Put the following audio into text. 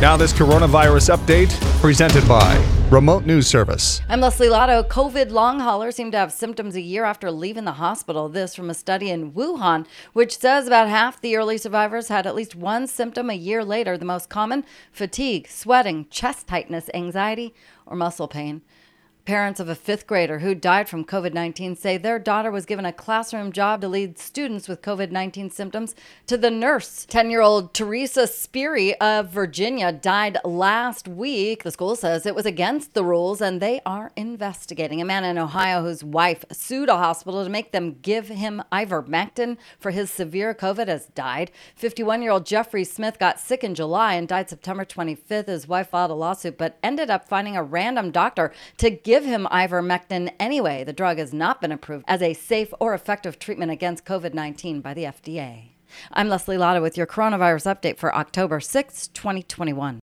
Now, this coronavirus update presented by Remote News Service. I'm Leslie Lotto. COVID long haulers seem to have symptoms a year after leaving the hospital. This from a study in Wuhan, which says about half the early survivors had at least one symptom a year later. The most common fatigue, sweating, chest tightness, anxiety, or muscle pain. Parents of a fifth grader who died from COVID 19 say their daughter was given a classroom job to lead students with COVID 19 symptoms to the nurse. 10 year old Teresa Sperry of Virginia died last week. The school says it was against the rules and they are investigating. A man in Ohio whose wife sued a hospital to make them give him ivermectin for his severe COVID has died. 51 year old Jeffrey Smith got sick in July and died September 25th. His wife filed a lawsuit but ended up finding a random doctor to give give him ivermectin anyway. The drug has not been approved as a safe or effective treatment against COVID 19 by the FDA. I'm Leslie Lotta with your coronavirus update for October 6, 2021.